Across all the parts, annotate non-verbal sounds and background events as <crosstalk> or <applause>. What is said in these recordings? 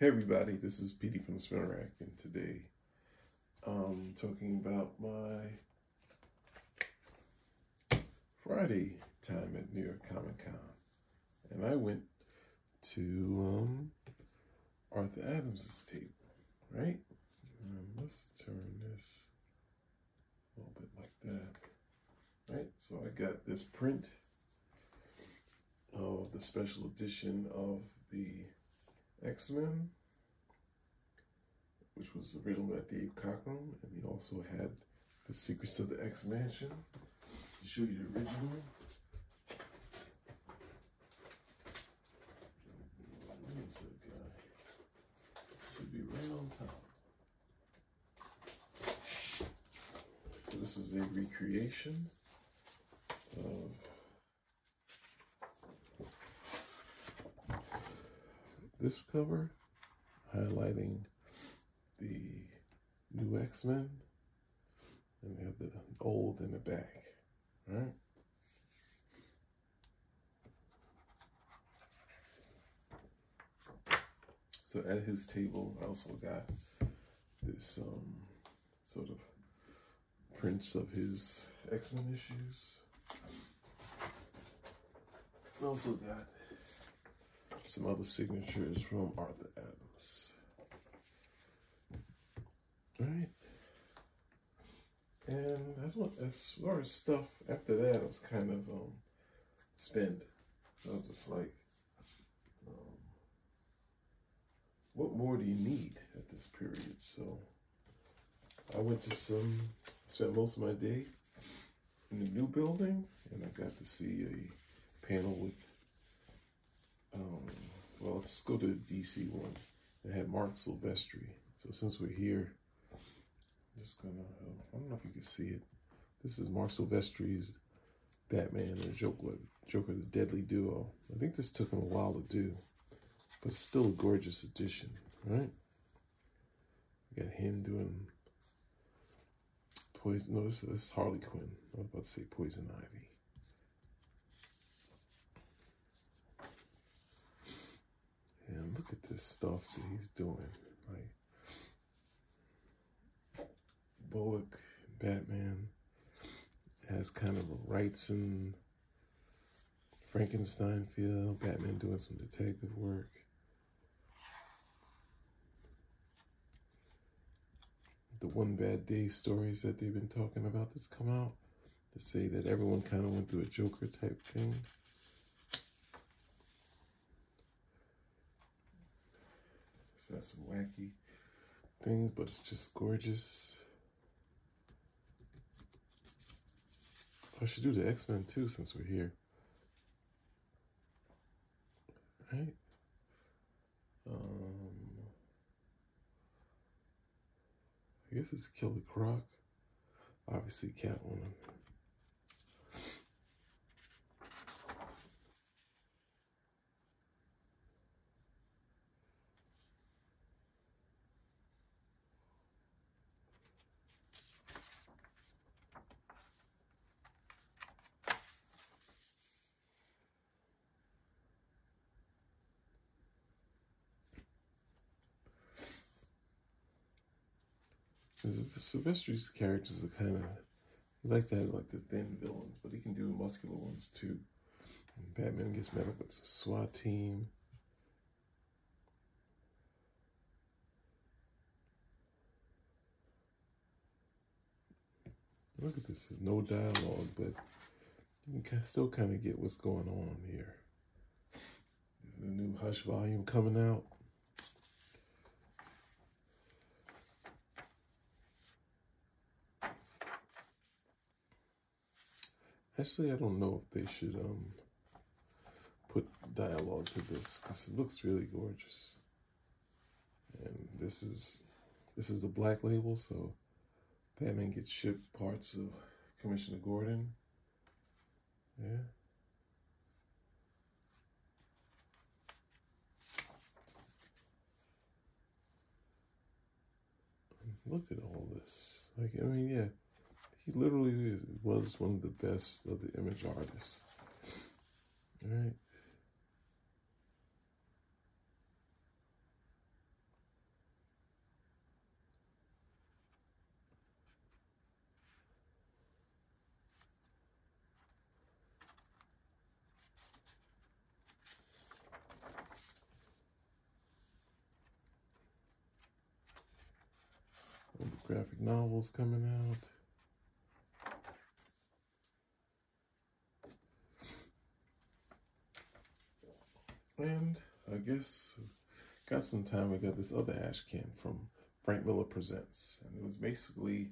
Hey everybody, this is PD from the Spinner Rack, and today I'm talking about my Friday time at New York Comic Con. And I went to um, Arthur Adams' table, right? Um, let's turn this a little bit like that, right? So I got this print of the special edition of the X-Men, which was written by Dave Cockrum, and he also had The Secrets of the X-Mansion. To show you the original. Where's that guy? Should be right on top. So this is a recreation of this cover highlighting the new X-Men and they have the old in the back, right? So at his table, I also got this um, sort of prints of his X-Men issues. I also got some other signatures from Arthur Adams. Right. And I don't, as far as stuff after that, I was kind of um, spent. I was just like, um, what more do you need at this period? So I went to some, spent most of my day in the new building, and I got to see a panel with um, well, let's go to the DC one. It had Marc Silvestri. So since we're here, I'm just gonna, uh, I don't know if you can see it. This is Marc Silvestri's Batman and Joker, Joker the Deadly Duo. I think this took him a while to do, but it's still a gorgeous edition, right? You got him doing Poison, no, this is Harley Quinn. I was about to say Poison Ivy. And at this stuff that he's doing. Like Bullock, Batman has kind of a Wrightson Frankenstein feel. Batman doing some detective work. The one bad day stories that they've been talking about that's come out to say that everyone kind of went through a Joker type thing. Got some wacky things, but it's just gorgeous. I should do the X-Men too since we're here. Right? Um, I guess it's Killer Croc. Obviously Catwoman. Silvestri's characters are kind of like that, like the thin villains, but he can do muscular ones too. And Batman gets met up with a SWAT team. Look at this, there's no dialogue, but you can still kind of get what's going on here. There's a new Hush volume coming out. Actually, I don't know if they should um put dialogue to this because it looks really gorgeous. And this is this is a black label, so Batman gets shipped parts of Commissioner Gordon. Yeah. Look at all this. Like, I mean, yeah. He literally was one of the best of the image artists. All right. graphic novels coming out. And I guess got some time. I got this other ash can from Frank Miller Presents. And it was basically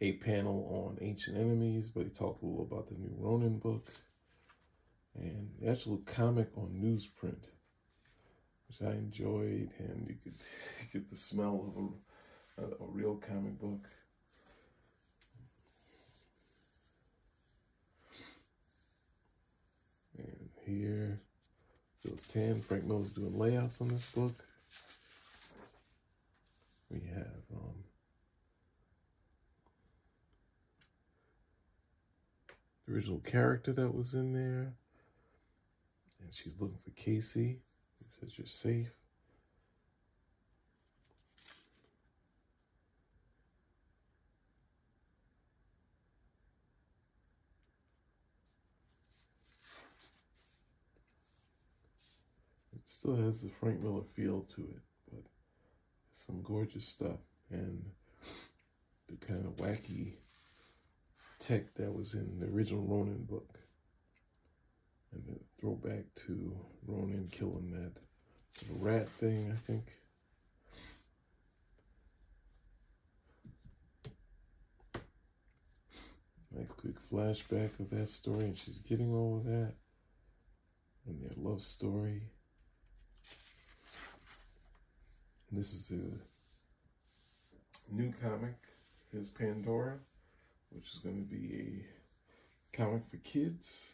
a panel on ancient enemies, but he talked a little about the new Ronin book and the actual comic on newsprint, which I enjoyed. And you could <laughs> get the smell of a, a, a real comic book. And here Philip Tan, Frank Miller's doing layouts on this book. We have um, the original character that was in there. And she's looking for Casey. He says, You're safe. Still has the Frank Miller feel to it, but some gorgeous stuff and the kind of wacky tech that was in the original Ronin book. And the throwback to Ronin killing that rat thing, I think. Nice quick flashback of that story, and she's getting all of that. And their love story. This is the new comic, is Pandora, which is going to be a comic for kids.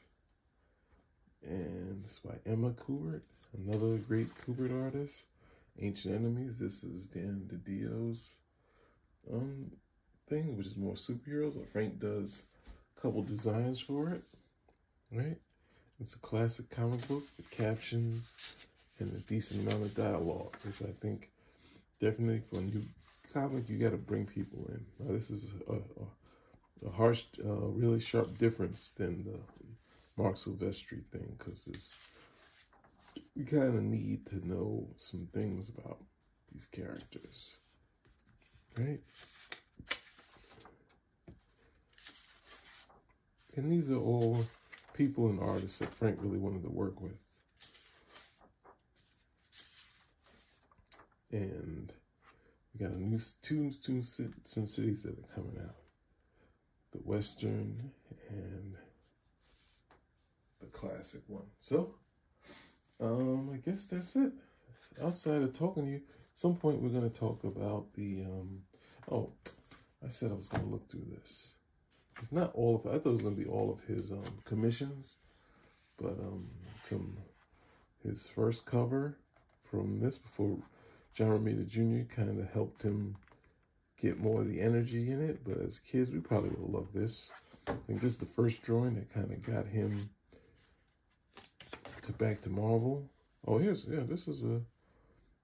And it's by Emma Kubert, another great Kubert artist. Ancient Enemies. This is Dan DiDio's um thing, which is more superheroes, but Frank does a couple designs for it. Right? It's a classic comic book with captions and a decent amount of dialogue, which I think definitely for a new comic, you got to bring people in. Now, this is a, a, a harsh, uh, really sharp difference than the Marc Silvestri thing because it's we kind of need to know some things about these characters, right? And these are all people and artists that Frank really wanted to work with. And we got a new two two some cities that are coming out. The Western and the classic one. So, um, I guess that's it. Outside of talking to you, some point we're gonna talk about the um. Oh, I said I was gonna look through this. It's not all of. I thought it was gonna be all of his um commissions, but um some his first cover from this before John Romita Jr. kind of helped him get more of the energy in it. But as kids, we probably would love this. I think this is the first drawing that kind of got him to back to Marvel. Oh, here's, yeah, this is a,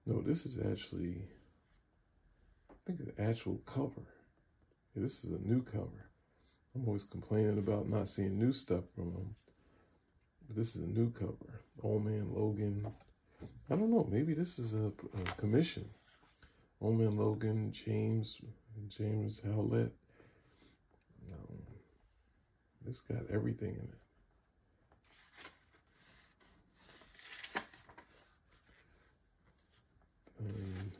no, this is actually, I think the actual cover. Yeah, this is a new cover. I'm always complaining about not seeing new stuff from him. But this is a new cover. Old Man Logan, I don't know. Maybe this is a, a commission. Man Logan, James, James Howlett. Um, this got everything in it. Um,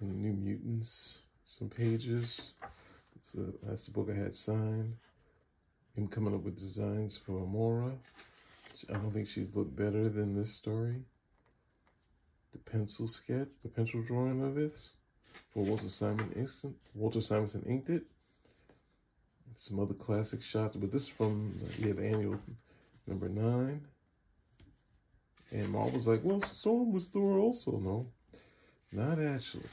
New Mutants, some pages. So that's the book I had signed. Him coming up with designs for Amora. I don't think she's looked better than this story. The pencil sketch, the pencil drawing of this for Walter Simon Instant. Walter Simonson inked it. Some other classic shots, but this from yeah, the annual number nine. And Mom was like, well, Storm was Thor also. No, not actually.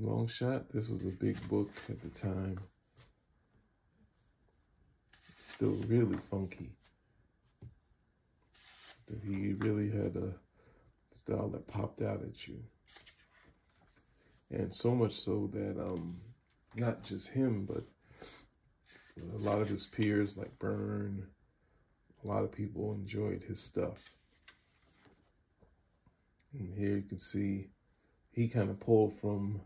Longshot. This was a big book at the time still really funky. That he really had a style that popped out at you. And so much so that um not just him, but a lot of his peers like Byrne, a lot of people enjoyed his stuff. And here you can see he kind of pulled from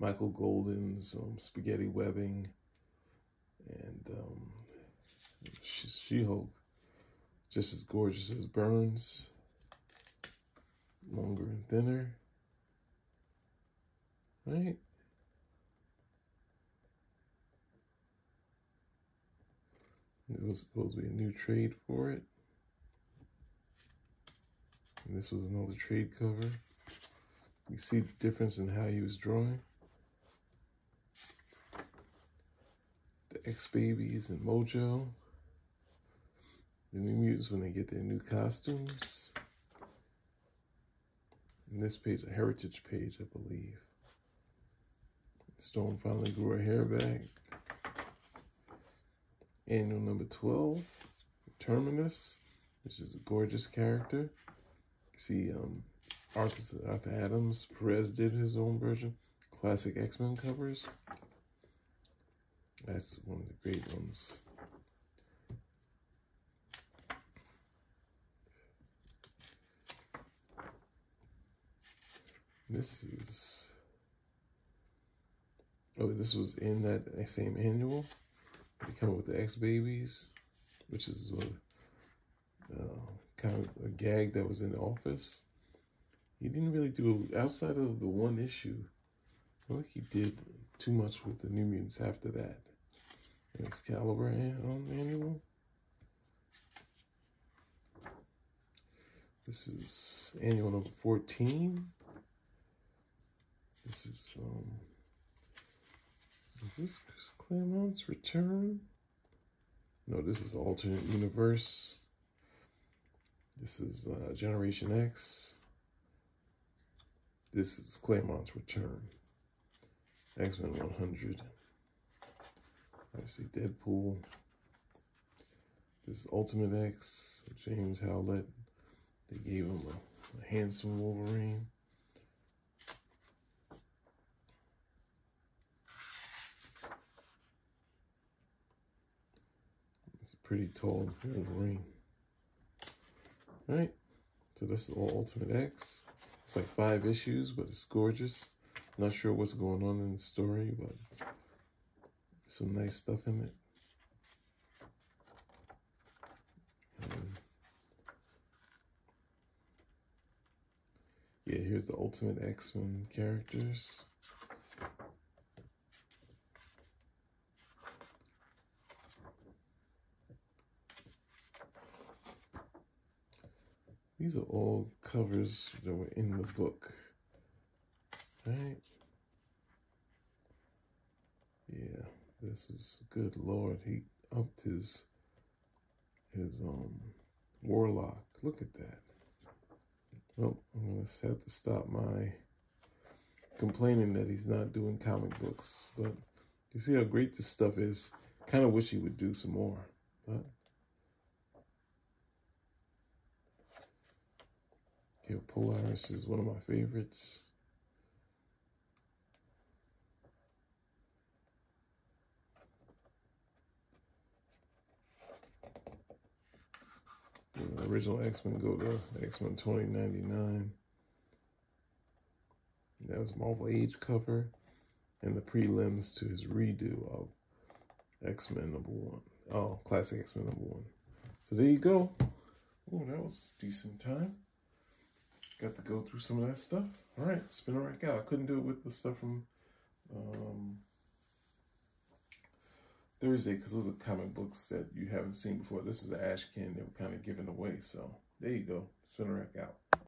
Michael Golden's um, Spaghetti Webbing, and um, She Hulk, just as gorgeous as Byrne's, longer and thinner. Right? It was supposed to be a new trade for it. And this was another trade cover. You see the difference in how he was drawing. The X-Babies and Mojo. The New Mutants when they get their new costumes. And this page, a heritage page, I believe. Storm finally grew her hair back. Annual number 12, Terminus, which is a gorgeous character. See um, artist Arthur Adams, Perez did his own version. Classic X-Men covers. That's one of the great ones. This is, oh, this was in that same annual. They come with the X Babies, which is a, uh, kind of a gag that was in the office. He didn't really do outside of the one issue. I don't think he did too much with the New Mutants after that. Excalibur um, annual. This is annual number 14. This is um is this Chris Claremont's return? No, this is alternate universe. This is uh, Generation X. This is Claremont's return. X-Men 100. I see Deadpool. This is Ultimate X, James Howlett. They gave him a, a handsome Wolverine. Pretty tall Wolverine. Right? So this is all Ultimate X. It's like five issues, but it's gorgeous. Not sure what's going on in the story, but some nice stuff in it. Um, yeah, here's the Ultimate X-Men characters. These are all covers that were in the book. Right? Yeah, this is good Lord. He upped his his um warlock. Look at that. Well, I'm gonna have to stop my complaining that he's not doing comic books. But you see how great this stuff is. Kind of wish he would do some more. But Yeah, Polaris is one of my favorites. The original X-Men go to X-Men 2099. That was Marvel Age cover and the prelims to his redo of X-Men number one. Oh, classic X-Men number one. So there you go. Oh, that was decent time. Got to go through some of that stuff. All right, spin right out. I couldn't do it with the stuff from um, Thursday because those are comic books that you haven't seen before. This is ash can they were kind of giving away. So there you go. Spin rack out.